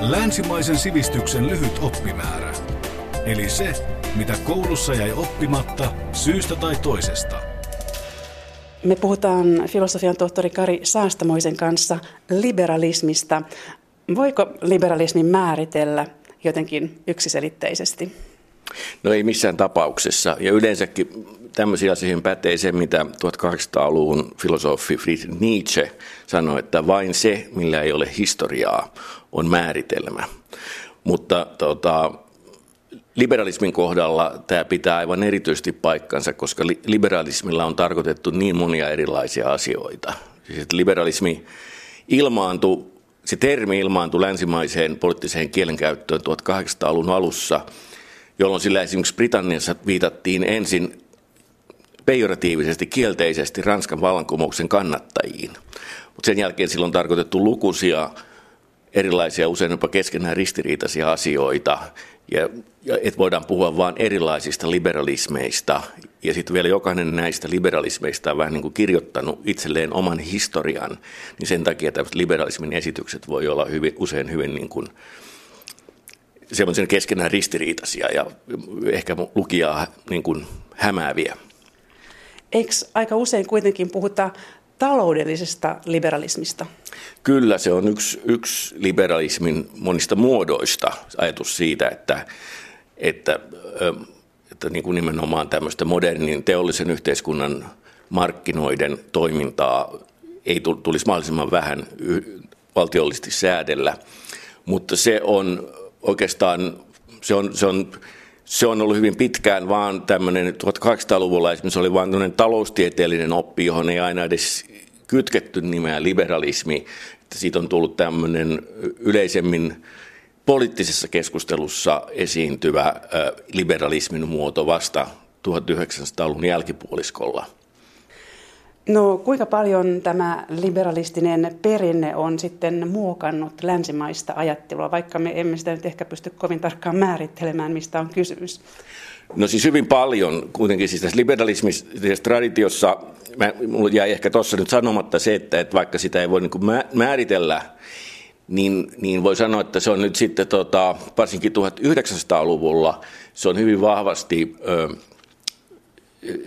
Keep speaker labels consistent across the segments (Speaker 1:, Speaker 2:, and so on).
Speaker 1: Länsimaisen sivistyksen lyhyt oppimäärä. Eli se, mitä koulussa jäi oppimatta syystä tai toisesta.
Speaker 2: Me puhutaan filosofian tohtori Kari Saastamoisen kanssa liberalismista. Voiko liberalismin määritellä jotenkin yksiselitteisesti?
Speaker 3: No ei missään tapauksessa. Ja yleensäkin tämmöisiä asioihin pätee se, mitä 1800-luvun filosofi Friedrich Nietzsche sanoi, että vain se, millä ei ole historiaa, on määritelmä. Mutta tota, liberalismin kohdalla tämä pitää aivan erityisesti paikkansa, koska liberalismilla on tarkoitettu niin monia erilaisia asioita. Siis liberalismi ilmaantui, se termi ilmaantui länsimaiseen poliittiseen kielenkäyttöön 1800-luvun alussa, jolloin sillä esimerkiksi Britanniassa viitattiin ensin pejoratiivisesti, kielteisesti Ranskan vallankumouksen kannattajiin. Mutta sen jälkeen silloin on tarkoitettu lukuisia erilaisia, usein jopa keskenään ristiriitaisia asioita, ja, ja että voidaan puhua vain erilaisista liberalismeista. Ja sitten vielä jokainen näistä liberalismeista on vähän niin kuin kirjoittanut itselleen oman historian, niin sen takia tämmöiset liberalismin esitykset voi olla hyvin, usein hyvin niin kuin, semmoisen keskenään ristiriitaisia ja ehkä lukijaa niin kuin hämääviä.
Speaker 2: Eikö aika usein kuitenkin puhuta taloudellisesta liberalismista?
Speaker 3: Kyllä, se on yksi, yksi liberalismin monista muodoista, ajatus siitä, että, että, että niin kuin nimenomaan tämmöistä modernin teollisen yhteiskunnan markkinoiden toimintaa ei tulisi mahdollisimman vähän valtiollisesti säädellä, mutta se on oikeastaan, se on, se on se on ollut hyvin pitkään vaan tämmöinen, 1800-luvulla esimerkiksi oli vain tämmöinen taloustieteellinen oppi, johon ei aina edes kytketty nimeä liberalismi. Että siitä on tullut tämmöinen yleisemmin poliittisessa keskustelussa esiintyvä liberalismin muoto vasta 1900-luvun jälkipuoliskolla.
Speaker 2: No kuinka paljon tämä liberalistinen perinne on sitten muokannut länsimaista ajattelua, vaikka me emme sitä nyt ehkä pysty kovin tarkkaan määrittelemään, mistä on kysymys?
Speaker 3: No siis hyvin paljon. Kuitenkin siis tässä liberalismisessa traditiossa, mä, mulla jäi ehkä tuossa nyt sanomatta se, että, että vaikka sitä ei voi niin määritellä, niin, niin voi sanoa, että se on nyt sitten tota, varsinkin 1900-luvulla, se on hyvin vahvasti... Ö,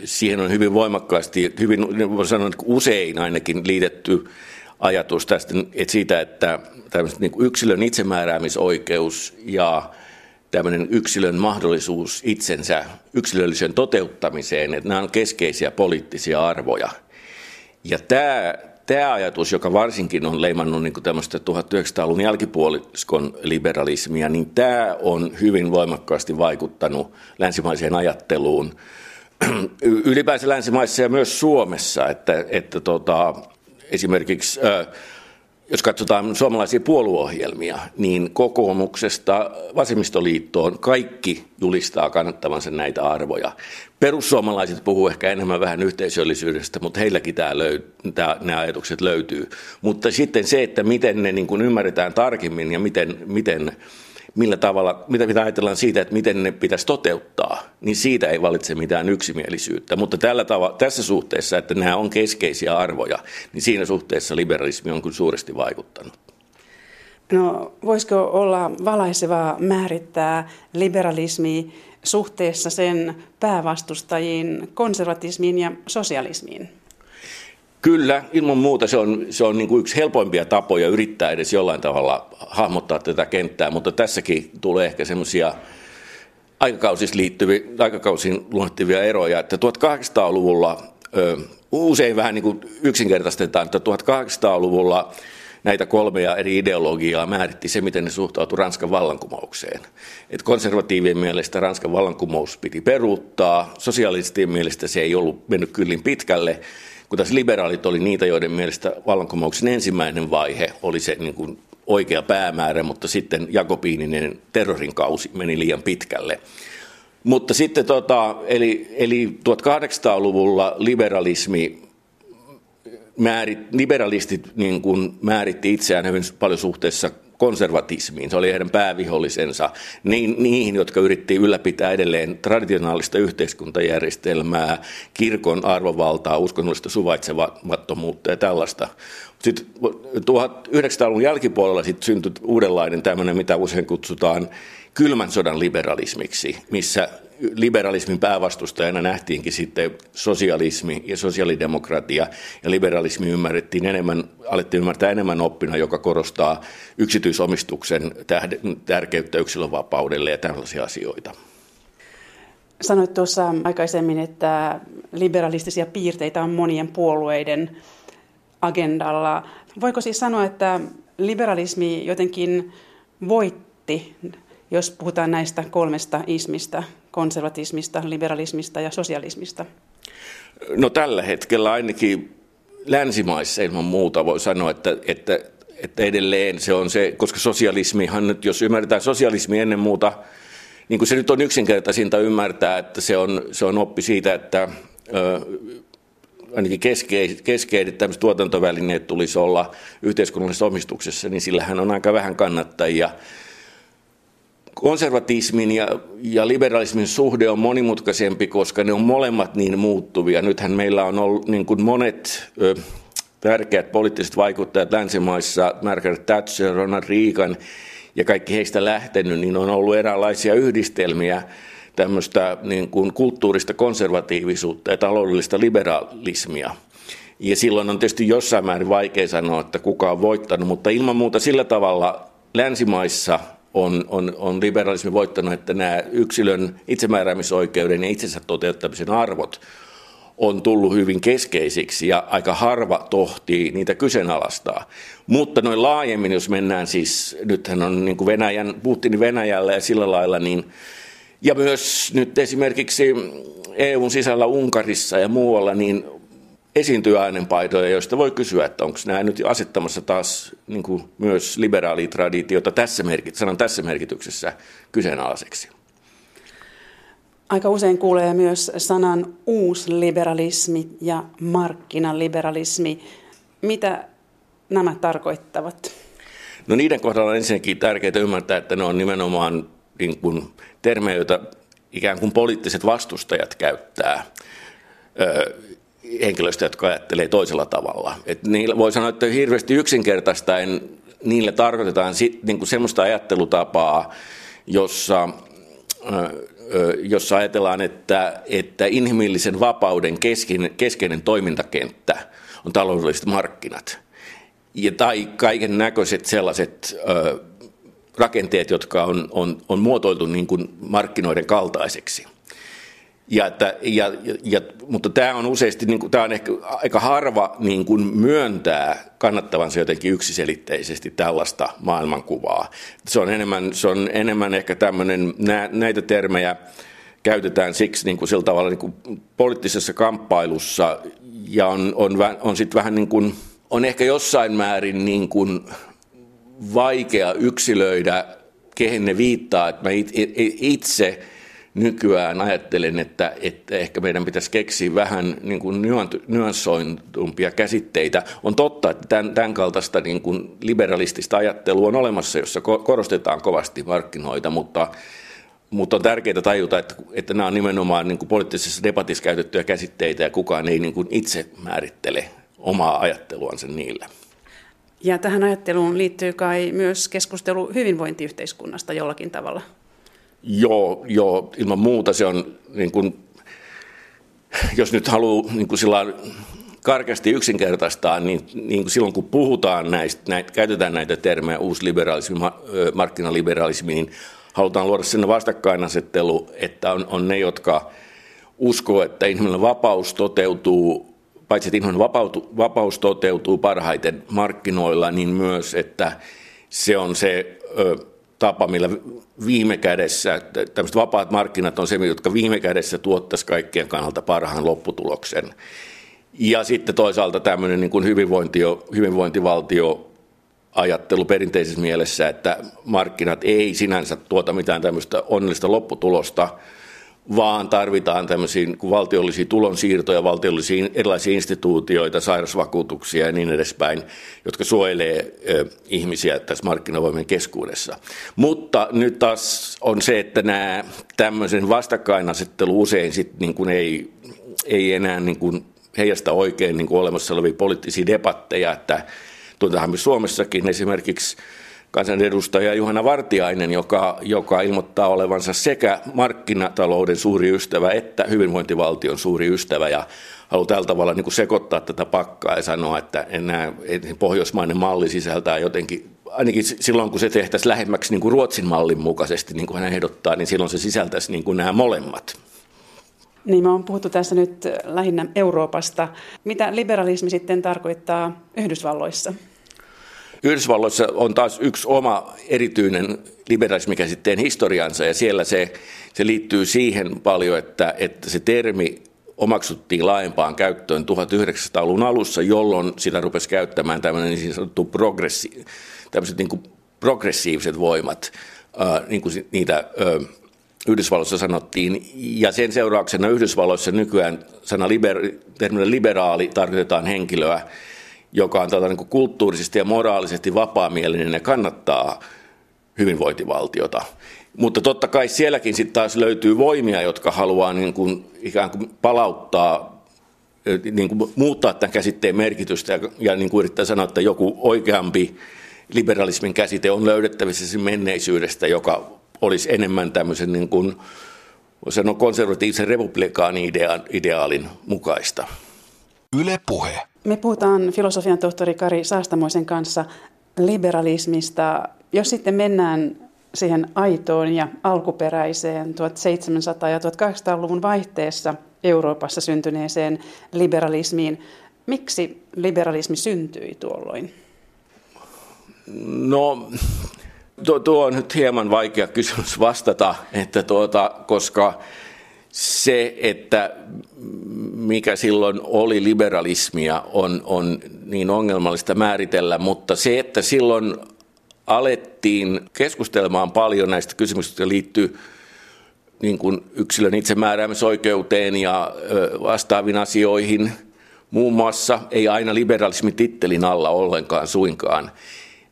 Speaker 3: siihen on hyvin voimakkaasti, hyvin voi sanoa että usein ainakin liitetty ajatus tästä, että siitä, että niin yksilön itsemääräämisoikeus ja tämmöinen yksilön mahdollisuus itsensä yksilöllisen toteuttamiseen, että nämä on keskeisiä poliittisia arvoja. Ja tämä, tämä ajatus, joka varsinkin on leimannut niin kuin tämmöistä 1900-luvun jälkipuoliskon liberalismia, niin tämä on hyvin voimakkaasti vaikuttanut länsimaiseen ajatteluun ylipäänsä länsimaissa ja myös Suomessa, että, että tota, esimerkiksi jos katsotaan suomalaisia puolueohjelmia, niin kokoomuksesta vasemmistoliittoon kaikki julistaa kannattavansa näitä arvoja. Perussuomalaiset puhuu ehkä enemmän vähän yhteisöllisyydestä, mutta heilläkin tämä löy- tämä, nämä ajatukset löytyy. Mutta sitten se, että miten ne niin kuin ymmärretään tarkemmin ja miten, miten millä tavalla, mitä pitää ajatellaan siitä, että miten ne pitäisi toteuttaa, niin siitä ei valitse mitään yksimielisyyttä. Mutta tällä tavalla, tässä suhteessa, että nämä on keskeisiä arvoja, niin siinä suhteessa liberalismi on kyllä suuresti vaikuttanut.
Speaker 2: No, voisiko olla valaisevaa määrittää liberalismi suhteessa sen päävastustajiin, konservatismiin ja sosialismiin?
Speaker 3: Kyllä, ilman muuta se on, se on niin kuin yksi helpoimpia tapoja yrittää edes jollain tavalla hahmottaa tätä kenttää, mutta tässäkin tulee ehkä semmoisia aikakausista liittyviä, aikakausiin luonnehtivia eroja, että 1800-luvulla ö, usein vähän niin kuin yksinkertaistetaan, että 1800-luvulla näitä kolmea eri ideologiaa määritti se, miten ne suhtautuivat Ranskan vallankumoukseen. Et konservatiivien mielestä Ranskan vallankumous piti peruuttaa, sosialistien mielestä se ei ollut mennyt kyllin pitkälle, kun taas liberaalit oli niitä, joiden mielestä vallankumouksen ensimmäinen vaihe oli se niin kuin oikea päämäärä, mutta sitten Jakobiininen terrorin kausi meni liian pitkälle. Mutta sitten tota, eli, eli 1800-luvulla liberalismi määrit, liberalistit niin kuin määritti itseään hyvin paljon suhteessa konservatismiin. Se oli heidän päävihollisensa niin, niihin, jotka yritti ylläpitää edelleen traditionaalista yhteiskuntajärjestelmää, kirkon arvovaltaa, uskonnollista suvaitsemattomuutta ja tällaista. Sitten 1900-luvun jälkipuolella sitten syntyi uudenlainen tämmöinen, mitä usein kutsutaan kylmän sodan liberalismiksi, missä liberalismin päävastustajana nähtiinkin sitten sosialismi ja sosiaalidemokratia, ja liberalismi ymmärrettiin enemmän, alettiin ymmärtää enemmän oppina, joka korostaa yksityisomistuksen tärkeyttä yksilönvapaudelle ja tällaisia asioita.
Speaker 2: Sanoit tuossa aikaisemmin, että liberalistisia piirteitä on monien puolueiden agendalla. Voiko siis sanoa, että liberalismi jotenkin voitti, jos puhutaan näistä kolmesta ismistä, konservatismista, liberalismista ja sosialismista?
Speaker 3: No tällä hetkellä ainakin länsimaissa ilman muuta voi sanoa, että, että, että edelleen se on se, koska sosialismihan nyt, jos ymmärretään sosialismi ennen muuta, niin kuin se nyt on yksinkertaisinta ymmärtää, että se on, se on oppi siitä, että ö, ainakin keskeiset, keskeiset tuotantovälineet tulisi olla yhteiskunnallisessa omistuksessa, niin sillähän on aika vähän kannattajia. Konservatismin ja, ja liberalismin suhde on monimutkaisempi, koska ne on molemmat niin muuttuvia. Nythän meillä on ollut niin kuin monet ö, tärkeät poliittiset vaikuttajat länsimaissa, Margaret Thatcher, Ronald Reagan ja kaikki heistä lähtenyt, niin on ollut eräänlaisia yhdistelmiä tämmöistä niin kuin kulttuurista konservatiivisuutta ja taloudellista liberalismia. Ja silloin on tietysti jossain määrin vaikea sanoa, että kuka on voittanut, mutta ilman muuta sillä tavalla länsimaissa on, on, on liberalismi voittanut, että nämä yksilön itsemääräämisoikeuden ja itsensä toteuttamisen arvot on tullut hyvin keskeisiksi ja aika harva tohtii niitä kyseenalaistaa. Mutta noin laajemmin, jos mennään siis, nythän on niin kuin Venäjän, Putinin Venäjällä ja sillä lailla, niin ja myös nyt esimerkiksi EUn sisällä Unkarissa ja muualla, niin esiintyy äänenpaitoja, joista voi kysyä, että onko nämä nyt asettamassa taas niin kuin myös liberaalitraditiota tässä, merkit, sanan tässä merkityksessä kyseenalaiseksi.
Speaker 2: Aika usein kuulee myös sanan uusliberalismi ja markkinaliberalismi. Mitä nämä tarkoittavat?
Speaker 3: No niiden kohdalla on ensinnäkin tärkeää ymmärtää, että ne on nimenomaan niin kuin termejä, joita ikään kuin poliittiset vastustajat käyttää henkilöistä, jotka ajattelee toisella tavalla. Et niillä voi sanoa, että hirveästi yksinkertaistaen niille tarkoitetaan sit, niin kuin semmoista ajattelutapaa, jossa, jossa ajatellaan, että, että inhimillisen vapauden keskeinen, keskeinen toimintakenttä on taloudelliset markkinat. Ja, tai kaiken näköiset sellaiset ö, rakenteet, jotka on, on, on muotoiltu niin kuin markkinoiden kaltaiseksi. Ja, että, ja, ja, mutta tämä on useasti, niin kuin, tämä on ehkä aika harva niin kuin myöntää kannattavansa jotenkin yksiselitteisesti tällaista maailmankuvaa. Se on enemmän, se on enemmän ehkä tämmöinen, nä, näitä termejä käytetään siksi niin kuin sillä tavalla niin kuin poliittisessa kamppailussa ja on, on, on sitten vähän niin kuin, on ehkä jossain määrin niin kuin vaikea yksilöidä, kehen ne viittaa. Että mä itse nykyään ajattelen, että, että ehkä meidän pitäisi keksiä vähän niin kuin nyanssointumpia käsitteitä. On totta, että tämän, tämän kaltaista niin kuin liberalistista ajattelua on olemassa, jossa korostetaan kovasti markkinoita, mutta mutta on tärkeää tajuta, että, että nämä on nimenomaan niin kuin poliittisessa debatissa käytettyjä käsitteitä ja kukaan ei niin kuin itse määrittele omaa ajatteluansa niillä.
Speaker 2: Ja tähän ajatteluun liittyy kai myös keskustelu hyvinvointiyhteiskunnasta jollakin tavalla.
Speaker 3: Joo, joo ilman muuta se on, niin kuin, jos nyt haluaa niin kuin sillä karkeasti yksinkertaistaa, niin, niin kuin silloin kun puhutaan näistä, näitä, käytetään näitä termejä uusliberalismi, markkinaliberalismi, niin halutaan luoda sinne vastakkainasettelu, että on, on ne, jotka uskoo, että inhimillinen vapaus toteutuu paitsi että inhon vapaus toteutuu parhaiten markkinoilla, niin myös, että se on se ö, tapa, millä viime kädessä, tämmöiset vapaat markkinat on se, jotka viime kädessä tuottaisi kaikkien kannalta parhaan lopputuloksen. Ja sitten toisaalta tämmöinen niin kuin hyvinvointio, hyvinvointivaltio ajattelu perinteisessä mielessä, että markkinat ei sinänsä tuota mitään tämmöistä onnellista lopputulosta, vaan tarvitaan tämmöisiä niin valtiollisia tulonsiirtoja, valtiollisia erilaisia instituutioita, sairausvakuutuksia ja niin edespäin, jotka suojelee ihmisiä tässä markkinavoimien keskuudessa. Mutta nyt taas on se, että nämä tämmöisen vastakkainasettelu usein sit niin kuin ei, ei enää niin kuin heijasta oikein niin kuin olemassa olevia poliittisia debatteja, että tunnetaan Suomessakin esimerkiksi kansanedustaja Juhana Vartiainen, joka, joka ilmoittaa olevansa sekä markkinatalouden suuri ystävä että hyvinvointivaltion suuri ystävä ja haluaa tällä tavalla niin kuin sekoittaa tätä pakkaa ja sanoa, että enää pohjoismainen malli sisältää jotenkin ainakin silloin, kun se tehtäisiin lähemmäksi niin kuin Ruotsin mallin mukaisesti, niin kuin hän ehdottaa, niin silloin se sisältäisi niin kuin nämä molemmat.
Speaker 2: Niin, me on puhuttu tässä nyt lähinnä Euroopasta. Mitä liberalismi sitten tarkoittaa Yhdysvalloissa?
Speaker 3: Yhdysvalloissa on taas yksi oma erityinen liberalismikäsitteen historiansa ja siellä se, se liittyy siihen paljon, että, että se termi omaksuttiin laajempaan käyttöön 1900-luvun alussa, jolloin sitä rupesi käyttämään tämmöinen niin sanottu progressi, tämmöiset niin kuin progressiiviset voimat, äh, niin kuin niitä äh, Yhdysvalloissa sanottiin. Ja sen seurauksena Yhdysvalloissa nykyään sana liber, liberaali tarkoitetaan henkilöä, joka on tällainen niin kulttuurisesti ja moraalisesti vapaamielinen ja kannattaa hyvinvointivaltiota. Mutta totta kai sielläkin sitten taas löytyy voimia, jotka haluaa niin kuin ikään kuin palauttaa, niin kuin muuttaa tämän käsitteen merkitystä ja, ja niin kuin yrittää sanoa, että joku oikeampi liberalismin käsite on löydettävissä menneisyydestä, joka olisi enemmän tämmöisen niin kuin, sanoa konservatiivisen republikaanin ideaalin mukaista.
Speaker 2: Yle puhe. Me puhutaan filosofian tohtori Kari Saastamoisen kanssa liberalismista. Jos sitten mennään siihen aitoon ja alkuperäiseen 1700- ja 1800-luvun vaihteessa Euroopassa syntyneeseen liberalismiin, miksi liberalismi syntyi tuolloin?
Speaker 3: No, tuo, tuo on nyt hieman vaikea kysymys vastata, että tuota, koska se, että mikä silloin oli liberalismia, on, on niin ongelmallista määritellä, mutta se, että silloin alettiin keskustelemaan paljon näistä kysymyksistä, jotka liittyy niin kuin yksilön itsemääräämisoikeuteen ja vastaaviin asioihin, muun muassa, ei aina liberalismin tittelin alla ollenkaan suinkaan,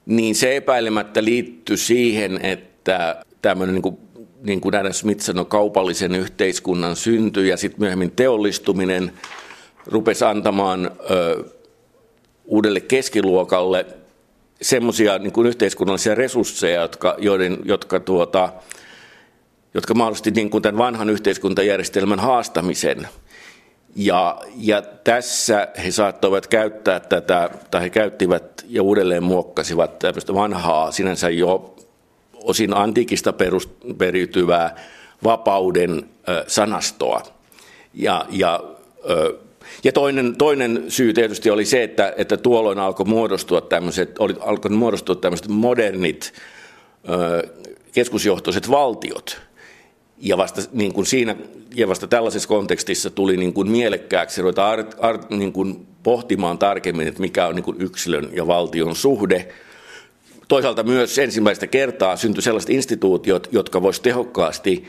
Speaker 3: niin se epäilemättä liittyy siihen, että tämmöinen niin kuin niin kuin Adam Smith sanoi, kaupallisen yhteiskunnan synty ja sitten myöhemmin teollistuminen rupesi antamaan ö, uudelle keskiluokalle semmoisia niin yhteiskunnallisia resursseja, jotka, joiden, jotka, tuota, jotka mahdollisti niin kuin tämän vanhan yhteiskuntajärjestelmän haastamisen. Ja, ja tässä he saattoivat käyttää tätä, tai he käyttivät ja uudelleen muokkasivat tämmöistä vanhaa, sinänsä jo osin antiikista periytyvää vapauden sanastoa. Ja, ja ja toinen, toinen syy tietysti oli se, että, että tuolloin alkoi muodostua tämmöiset, oli, alkoi muodostua tämmöiset modernit keskusjohtoiset valtiot. Ja vasta, niin kuin siinä, ja vasta tällaisessa kontekstissa tuli niin kuin mielekkääksi ruveta art, art, niin kuin pohtimaan tarkemmin, että mikä on niin kuin yksilön ja valtion suhde. Toisaalta myös ensimmäistä kertaa syntyi sellaiset instituutiot, jotka voisivat tehokkaasti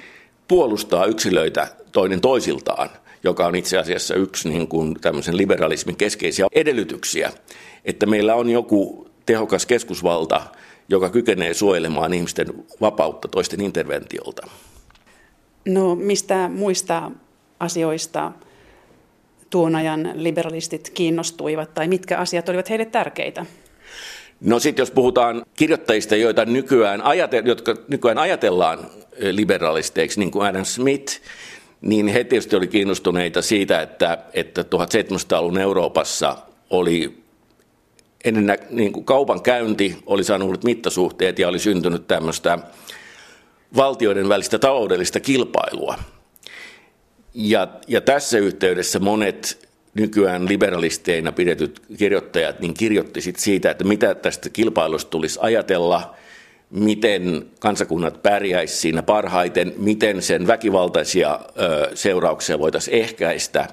Speaker 3: puolustaa yksilöitä toinen toisiltaan – joka on itse asiassa yksi niin kuin tämmöisen liberalismin keskeisiä edellytyksiä, että meillä on joku tehokas keskusvalta, joka kykenee suojelemaan ihmisten vapautta toisten interventiolta.
Speaker 2: No mistä muista asioista tuon ajan liberalistit kiinnostuivat tai mitkä asiat olivat heille tärkeitä?
Speaker 3: No sitten jos puhutaan kirjoittajista, joita nykyään, ajate, jotka nykyään ajatellaan liberalisteiksi, niin kuin Adam Smith, niin he tietysti oli kiinnostuneita siitä, että, että 1700-luvun Euroopassa oli ennen niin kuin kaupan käynti oli saanut mittasuhteet ja oli syntynyt tämmöistä valtioiden välistä taloudellista kilpailua. Ja, ja tässä yhteydessä monet nykyään liberalisteina pidetyt kirjoittajat niin kirjoitti siitä, että mitä tästä kilpailusta tulisi ajatella – miten kansakunnat pärjäisivät siinä parhaiten, miten sen väkivaltaisia seurauksia voitaisiin ehkäistä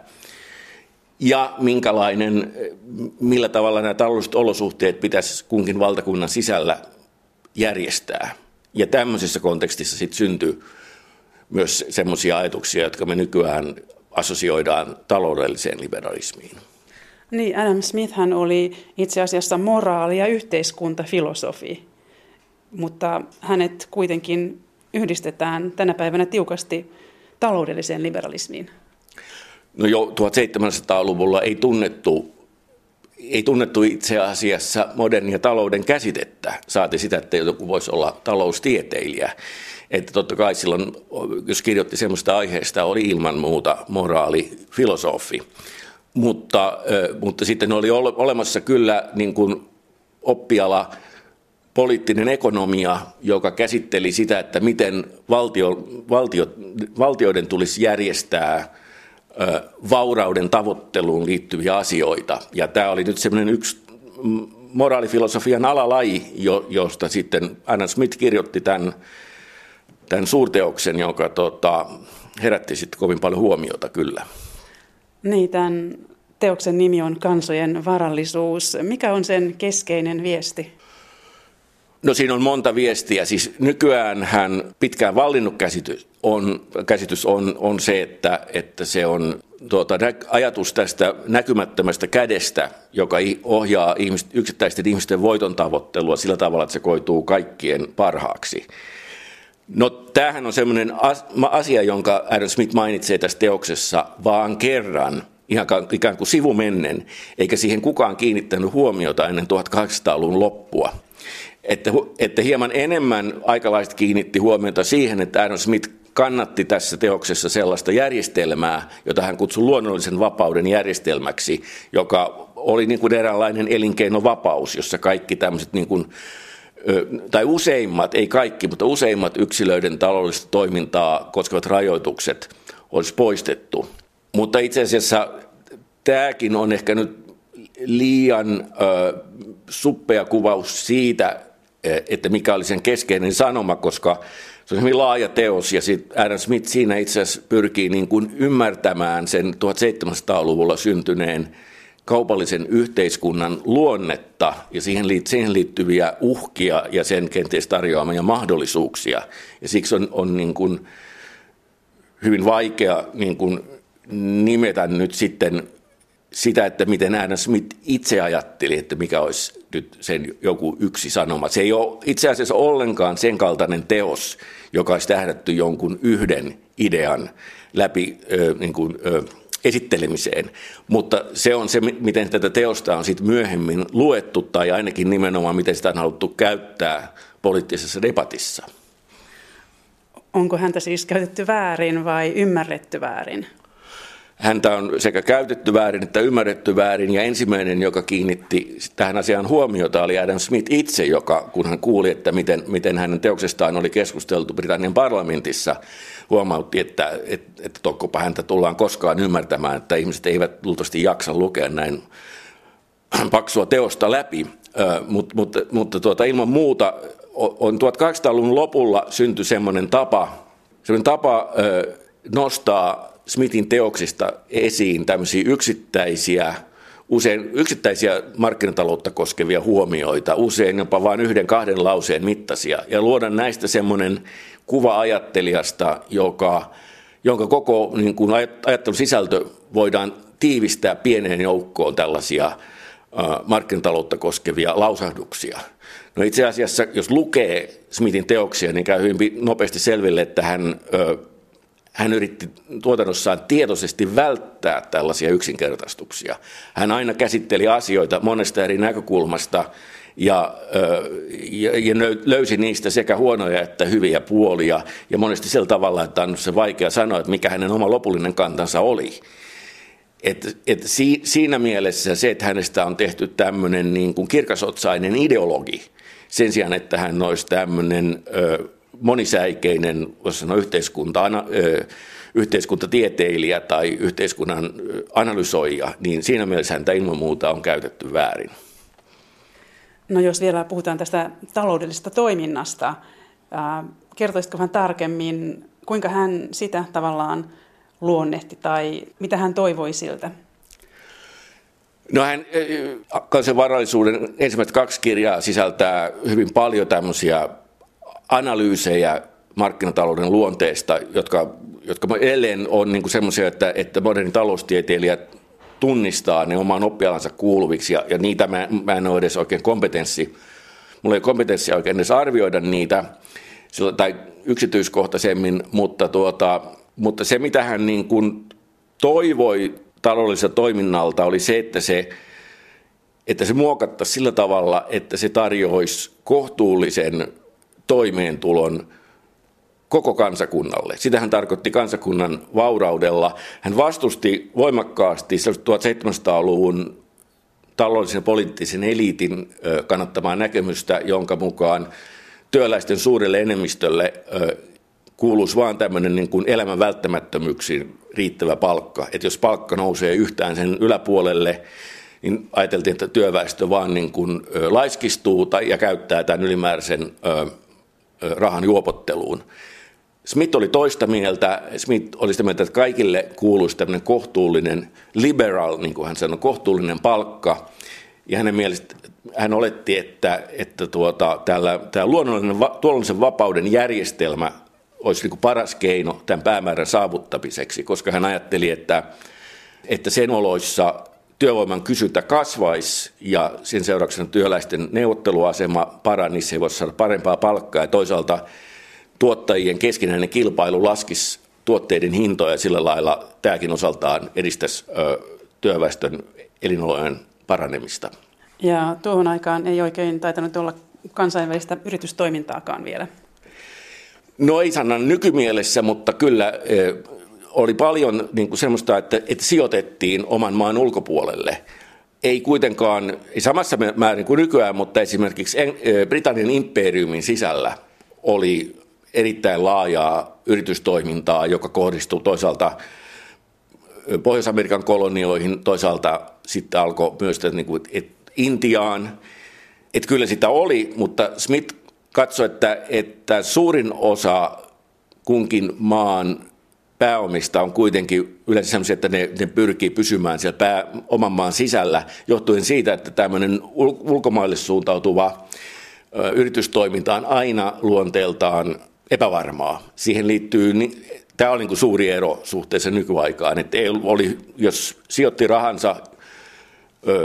Speaker 3: ja minkälainen, millä tavalla nämä taloudelliset olosuhteet pitäisi kunkin valtakunnan sisällä järjestää. Ja tämmöisessä kontekstissa sitten syntyy myös semmoisia ajatuksia, jotka me nykyään assosioidaan taloudelliseen liberalismiin.
Speaker 2: Niin, Adam Smith hän oli itse asiassa moraali- ja yhteiskuntafilosofi mutta hänet kuitenkin yhdistetään tänä päivänä tiukasti taloudelliseen liberalismiin.
Speaker 3: No jo 1700-luvulla ei tunnettu ei tunnettu itse asiassa modernia talouden käsitettä, saati sitä, että joku voisi olla taloustieteilijä. Että totta kai silloin, jos kirjoitti semmoista aiheesta, oli ilman muuta moraali, filosofi. Mutta, mutta sitten oli olemassa kyllä niin kuin oppiala poliittinen ekonomia, joka käsitteli sitä, että miten valtio, valtio, valtioiden tulisi järjestää vaurauden tavoitteluun liittyviä asioita. Ja tämä oli nyt semmoinen yksi moraalifilosofian alalaji, josta sitten Anna Smith kirjoitti tämän, tämän suurteoksen, joka tota, herätti sitten kovin paljon huomiota kyllä.
Speaker 2: Niin, tämän teoksen nimi on Kansojen varallisuus. Mikä on sen keskeinen viesti?
Speaker 3: No siinä on monta viestiä. Siis nykyään hän pitkään vallinnut käsitys on, käsitys on, on se, että, että se on tuota, ajatus tästä näkymättömästä kädestä, joka ohjaa ihmiset, yksittäisten ihmisten voiton tavoittelua sillä tavalla, että se koituu kaikkien parhaaksi. No tämähän on sellainen asia, jonka Adam Smith mainitsee tässä teoksessa vaan kerran, ihan ikään kuin sivumennen, eikä siihen kukaan kiinnittänyt huomiota ennen 1800-luvun loppua että, että hieman enemmän aikalaiset kiinnitti huomiota siihen, että Adam Smith kannatti tässä teoksessa sellaista järjestelmää, jota hän kutsui luonnollisen vapauden järjestelmäksi, joka oli niin kuin eräänlainen elinkeinovapaus, jossa kaikki tämmöiset niin kuin, tai useimmat, ei kaikki, mutta useimmat yksilöiden taloudellista toimintaa koskevat rajoitukset olisi poistettu. Mutta itse asiassa tämäkin on ehkä nyt liian suppea kuvaus siitä, että mikä oli sen keskeinen sanoma, koska se on hyvin laaja teos ja sitten Adam Smith siinä itse asiassa pyrkii niin kuin ymmärtämään sen 1700-luvulla syntyneen kaupallisen yhteiskunnan luonnetta ja siihen, siihen liittyviä uhkia ja sen kenties tarjoamia mahdollisuuksia. Ja siksi on, on niin kuin hyvin vaikea niin kuin nimetä nyt sitten sitä, että miten Adam Smith itse ajatteli, että mikä olisi nyt sen joku yksi sanoma. Se ei ole itse asiassa ollenkaan sen kaltainen teos, joka olisi tähdätty jonkun yhden idean läpi ö, niin kuin, ö, esittelemiseen, mutta se on se, miten tätä teosta on sitten myöhemmin luettu tai ainakin nimenomaan miten sitä on haluttu käyttää poliittisessa debatissa.
Speaker 2: Onko häntä siis käytetty väärin vai ymmärretty väärin?
Speaker 3: Häntä on sekä käytetty väärin että ymmärretty väärin, ja ensimmäinen, joka kiinnitti tähän asiaan huomiota, oli Adam Smith itse, joka, kun hän kuuli, että miten, miten hänen teoksestaan oli keskusteltu Britannian parlamentissa, huomautti, että, että, että tokkopa häntä tullaan koskaan ymmärtämään, että ihmiset eivät luultavasti jaksa lukea näin paksua teosta läpi, mutta, mutta, mutta tuota, ilman muuta on 1800-luvun lopulla syntyi semmoinen tapa, semmoinen tapa nostaa Smithin teoksista esiin tämmöisiä yksittäisiä, usein yksittäisiä markkinataloutta koskevia huomioita, usein jopa vain yhden kahden lauseen mittaisia, ja luoda näistä semmoinen kuva ajattelijasta, joka, jonka koko niin kuin ajattelun sisältö voidaan tiivistää pieneen joukkoon tällaisia markkinataloutta koskevia lausahduksia. No itse asiassa, jos lukee Smithin teoksia, niin käy hyvin nopeasti selville, että hän hän yritti tuotannossaan tietoisesti välttää tällaisia yksinkertaistuksia. Hän aina käsitteli asioita monesta eri näkökulmasta ja, ja, ja löysi niistä sekä huonoja että hyviä puolia. Ja monesti sillä tavalla, että on se vaikea sanoa, että mikä hänen oma lopullinen kantansa oli. Et, et si, siinä mielessä se, että hänestä on tehty tämmöinen niin kuin kirkasotsainen ideologi, sen sijaan, että hän olisi tämmöinen... monisäikeinen voisi sanoa yhteiskunta, ana, ö, yhteiskuntatieteilijä tai yhteiskunnan analysoija, niin siinä mielessä häntä ilman muuta on käytetty väärin.
Speaker 2: No jos vielä puhutaan tästä taloudellisesta toiminnasta, kertoisitko vähän tarkemmin, kuinka hän sitä tavallaan luonnehti tai mitä hän toivoi siltä?
Speaker 3: No hän, kansan varallisuuden ensimmäiset kaksi kirjaa sisältää hyvin paljon tämmöisiä analyysejä markkinatalouden luonteesta, jotka, jotka edelleen on niin semmoisia, että, että moderni taloustieteilijät tunnistaa ne omaan oppialansa kuuluviksi, ja, ja niitä mä, mä en ole edes oikein kompetenssi, mulla ei kompetenssia oikein edes arvioida niitä, tai yksityiskohtaisemmin, mutta, tuota, mutta se mitä hän niin kuin toivoi taloudelliselta toiminnalta oli se, että se että se muokattaisiin sillä tavalla, että se tarjoaisi kohtuullisen toimeentulon koko kansakunnalle. Sitä hän tarkoitti kansakunnan vauraudella. Hän vastusti voimakkaasti 1700-luvun taloudellisen ja poliittisen eliitin kannattamaa näkemystä, jonka mukaan työläisten suurelle enemmistölle kuuluisi vain tämmöinen niin kuin elämän välttämättömyyksiin riittävä palkka. Että jos palkka nousee yhtään sen yläpuolelle, niin ajateltiin, että työväestö vaan niin kuin laiskistuu tai, ja käyttää tämän ylimääräisen rahan juopotteluun. Smith oli toista mieltä. Smith oli sitä mieltä, että kaikille kuuluisi tämmöinen kohtuullinen liberal, niin kuin hän sanoi, kohtuullinen palkka. Ja hänen mielestä hän oletti, että, että tuota, täällä, tämä luonnollinen, luonnollisen vapauden järjestelmä olisi niin kuin paras keino tämän päämäärän saavuttamiseksi, koska hän ajatteli, että, että sen oloissa työvoiman kysyntä kasvaisi ja sen seurauksena työläisten neuvotteluasema paranisi, he voisivat saada parempaa palkkaa ja toisaalta tuottajien keskinäinen kilpailu laskisi tuotteiden hintoja sillä lailla tämäkin osaltaan edistäisi työväestön elinolojen paranemista.
Speaker 2: Ja tuohon aikaan ei oikein taitanut olla kansainvälistä yritystoimintaakaan vielä.
Speaker 3: No ei sana nykymielessä, mutta kyllä oli paljon niin kuin semmoista, että, että sijoitettiin oman maan ulkopuolelle. Ei kuitenkaan ei samassa määrin kuin nykyään, mutta esimerkiksi Britannian imperiumin sisällä oli erittäin laajaa yritystoimintaa, joka kohdistuu toisaalta Pohjois-Amerikan kolonioihin, toisaalta sitten alkoi myös niin kuin, et Intiaan. Että kyllä sitä oli, mutta Smith katsoi, että, että suurin osa kunkin maan pääomista on kuitenkin yleensä sellaisia, että ne, ne pyrkii pysymään siellä pää, oman maan sisällä, johtuen siitä, että tämmöinen ulkomaille suuntautuva ö, yritystoiminta on aina luonteeltaan epävarmaa. Siihen liittyy, tämä on niin kuin suuri ero suhteessa nykyaikaan, että ei oli, jos sijoitti rahansa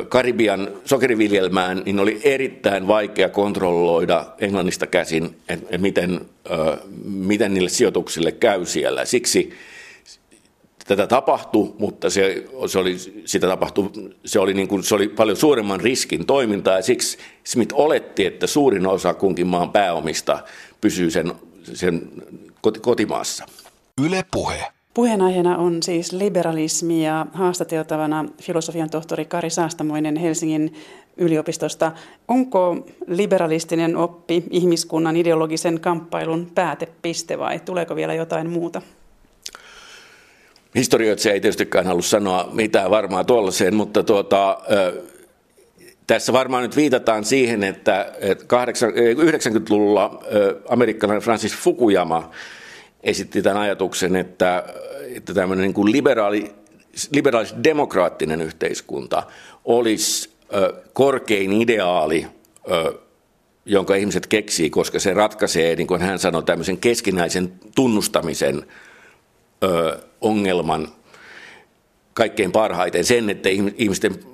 Speaker 3: Karibian sokeriviljelmään, niin oli erittäin vaikea kontrolloida Englannista käsin, että miten, miten niille sijoituksille käy siellä. Siksi tätä tapahtui, mutta se, se, oli, sitä tapahtui, se, oli niin kuin, se oli paljon suuremman riskin toimintaa ja siksi Smith oletti, että suurin osa kunkin maan pääomista pysyy sen, sen kotimaassa. Yle
Speaker 2: puhe. Puheenaiheena on siis liberalismi ja haastateltavana filosofian tohtori Kari Saastamoinen Helsingin yliopistosta. Onko liberalistinen oppi ihmiskunnan ideologisen kamppailun päätepiste vai tuleeko vielä jotain muuta?
Speaker 3: Historioitsija ei tietystikään halua sanoa mitään varmaa tuollaiseen, mutta tuota, tässä varmaan nyt viitataan siihen, että 90-luvulla amerikkalainen Francis Fukuyama esitti tämän ajatuksen, että, että tämmöinen niin kuin liberaali, liberaalis-demokraattinen yhteiskunta olisi ö, korkein ideaali, ö, jonka ihmiset keksii, koska se ratkaisee, niin kuin hän sanoi, tämmöisen keskinäisen tunnustamisen ö, ongelman kaikkein parhaiten. Sen, että ihmisten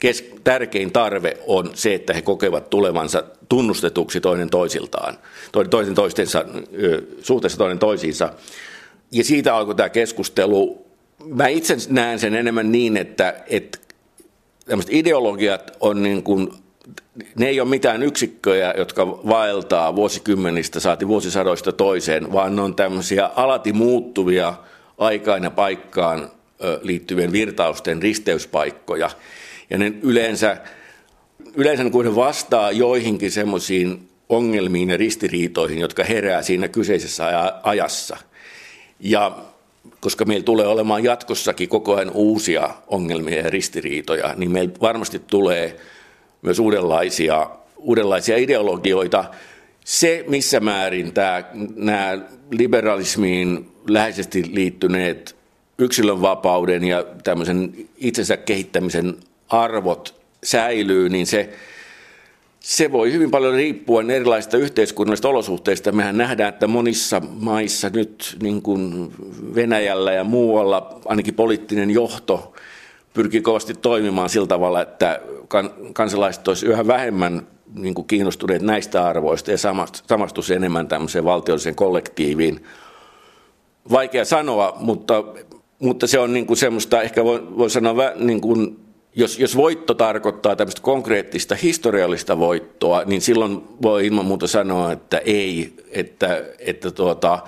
Speaker 3: kes- tärkein tarve on se, että he kokevat tulevansa tunnustetuksi toinen toisiltaan, toinen toistensa, suhteessa toinen toisiinsa. Ja siitä alkoi tämä keskustelu. Mä itse näen sen enemmän niin, että, että tämmöiset ideologiat on niin kuin, ne ei ole mitään yksikköjä, jotka vaeltaa vuosikymmenistä, saati vuosisadoista toiseen, vaan ne on tämmöisiä alati muuttuvia aikaan ja paikkaan liittyvien virtausten risteyspaikkoja. Ja ne yleensä, yleensä kun ne vastaa joihinkin semmoisiin ongelmiin ja ristiriitoihin, jotka herää siinä kyseisessä ajassa. Ja koska meillä tulee olemaan jatkossakin koko ajan uusia ongelmia ja ristiriitoja, niin meillä varmasti tulee myös uudenlaisia, uudenlaisia ideologioita. Se, missä määrin tämä, nämä liberalismiin läheisesti liittyneet yksilönvapauden ja tämmöisen itsensä kehittämisen arvot säilyy, niin se, se voi hyvin paljon riippua erilaisista yhteiskunnallisista olosuhteista. Mehän nähdään, että monissa maissa nyt, niin kuin Venäjällä ja muualla, ainakin poliittinen johto pyrkii kovasti toimimaan sillä tavalla, että kansalaiset olisivat yhä vähemmän niin kuin kiinnostuneet näistä arvoista ja samastuisi enemmän tämmöiseen valtiolliseen kollektiiviin. Vaikea sanoa, mutta, mutta se on niin kuin semmoista, ehkä voi, voi sanoa niin kuin jos, jos voitto tarkoittaa tämmöistä konkreettista historiallista voittoa, niin silloin voi ilman muuta sanoa, että ei, että, että tuota,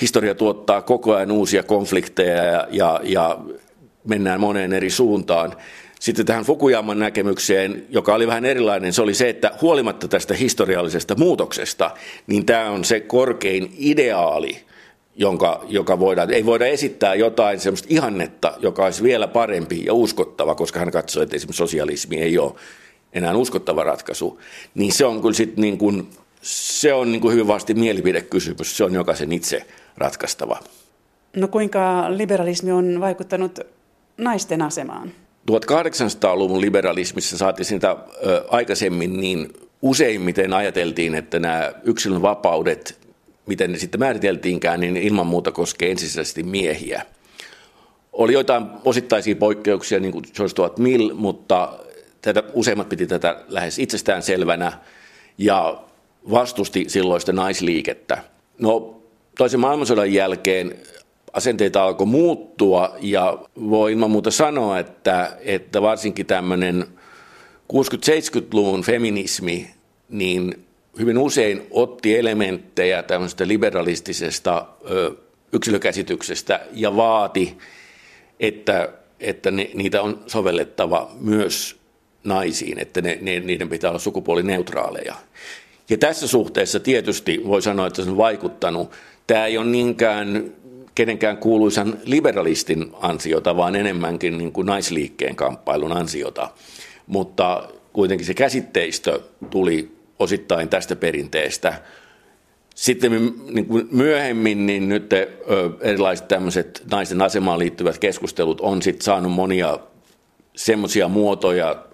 Speaker 3: historia tuottaa koko ajan uusia konflikteja ja, ja, ja mennään moneen eri suuntaan. Sitten tähän Fukuyaman näkemykseen, joka oli vähän erilainen, se oli se, että huolimatta tästä historiallisesta muutoksesta, niin tämä on se korkein ideaali, jonka, joka voidaan, ei voida esittää jotain sellaista ihannetta, joka olisi vielä parempi ja uskottava, koska hän katsoo, että esimerkiksi sosialismi ei ole enää uskottava ratkaisu, niin se on kyllä sitten niin kuin, se on niin kuin hyvin vasti mielipidekysymys, se on jokaisen itse ratkaistava.
Speaker 2: No kuinka liberalismi on vaikuttanut naisten asemaan?
Speaker 3: 1800-luvun liberalismissa saatiin sitä aikaisemmin niin useimmiten ajateltiin, että nämä yksilön vapaudet, miten ne sitten määriteltiinkään, niin ilman muuta koskee ensisijaisesti miehiä. Oli joitain osittaisia poikkeuksia, niin kuin George Stuart Mill, mutta tätä, useimmat piti tätä lähes itsestään selvänä ja vastusti silloista naisliikettä. No, toisen maailmansodan jälkeen asenteita alkoi muuttua ja voi ilman muuta sanoa, että, että varsinkin tämmöinen 60-70-luvun feminismi niin hyvin usein otti elementtejä tämmöisestä liberalistisesta yksilökäsityksestä ja vaati, että, että ne, niitä on sovellettava myös naisiin, että ne, ne, niiden pitää olla sukupuolineutraaleja. Ja tässä suhteessa tietysti voi sanoa, että se on vaikuttanut. Tämä ei ole niinkään kenenkään kuuluisan liberalistin ansiota, vaan enemmänkin niin kuin naisliikkeen kamppailun ansiota. Mutta kuitenkin se käsitteistö tuli osittain tästä perinteestä. Sitten niin kuin myöhemmin niin nyt erilaiset tämmöiset naisten asemaan liittyvät keskustelut on sitten saanut monia semmoisia muotoja,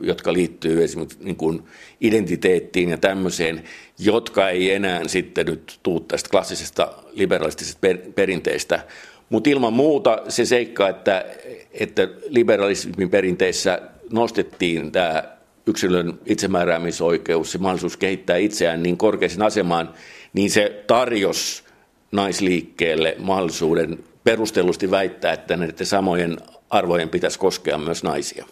Speaker 3: jotka liittyy esimerkiksi niin kuin identiteettiin ja tämmöiseen, jotka ei enää sitten nyt tuu tästä klassisesta liberalistisesta perinteestä. Mutta ilman muuta se seikka, että, että liberalismin perinteissä nostettiin tämä yksilön itsemääräämisoikeus, se mahdollisuus kehittää itseään niin korkeisen asemaan, niin se tarjosi naisliikkeelle mahdollisuuden perustellusti väittää, että näiden samojen arvojen pitäisi koskea myös naisia.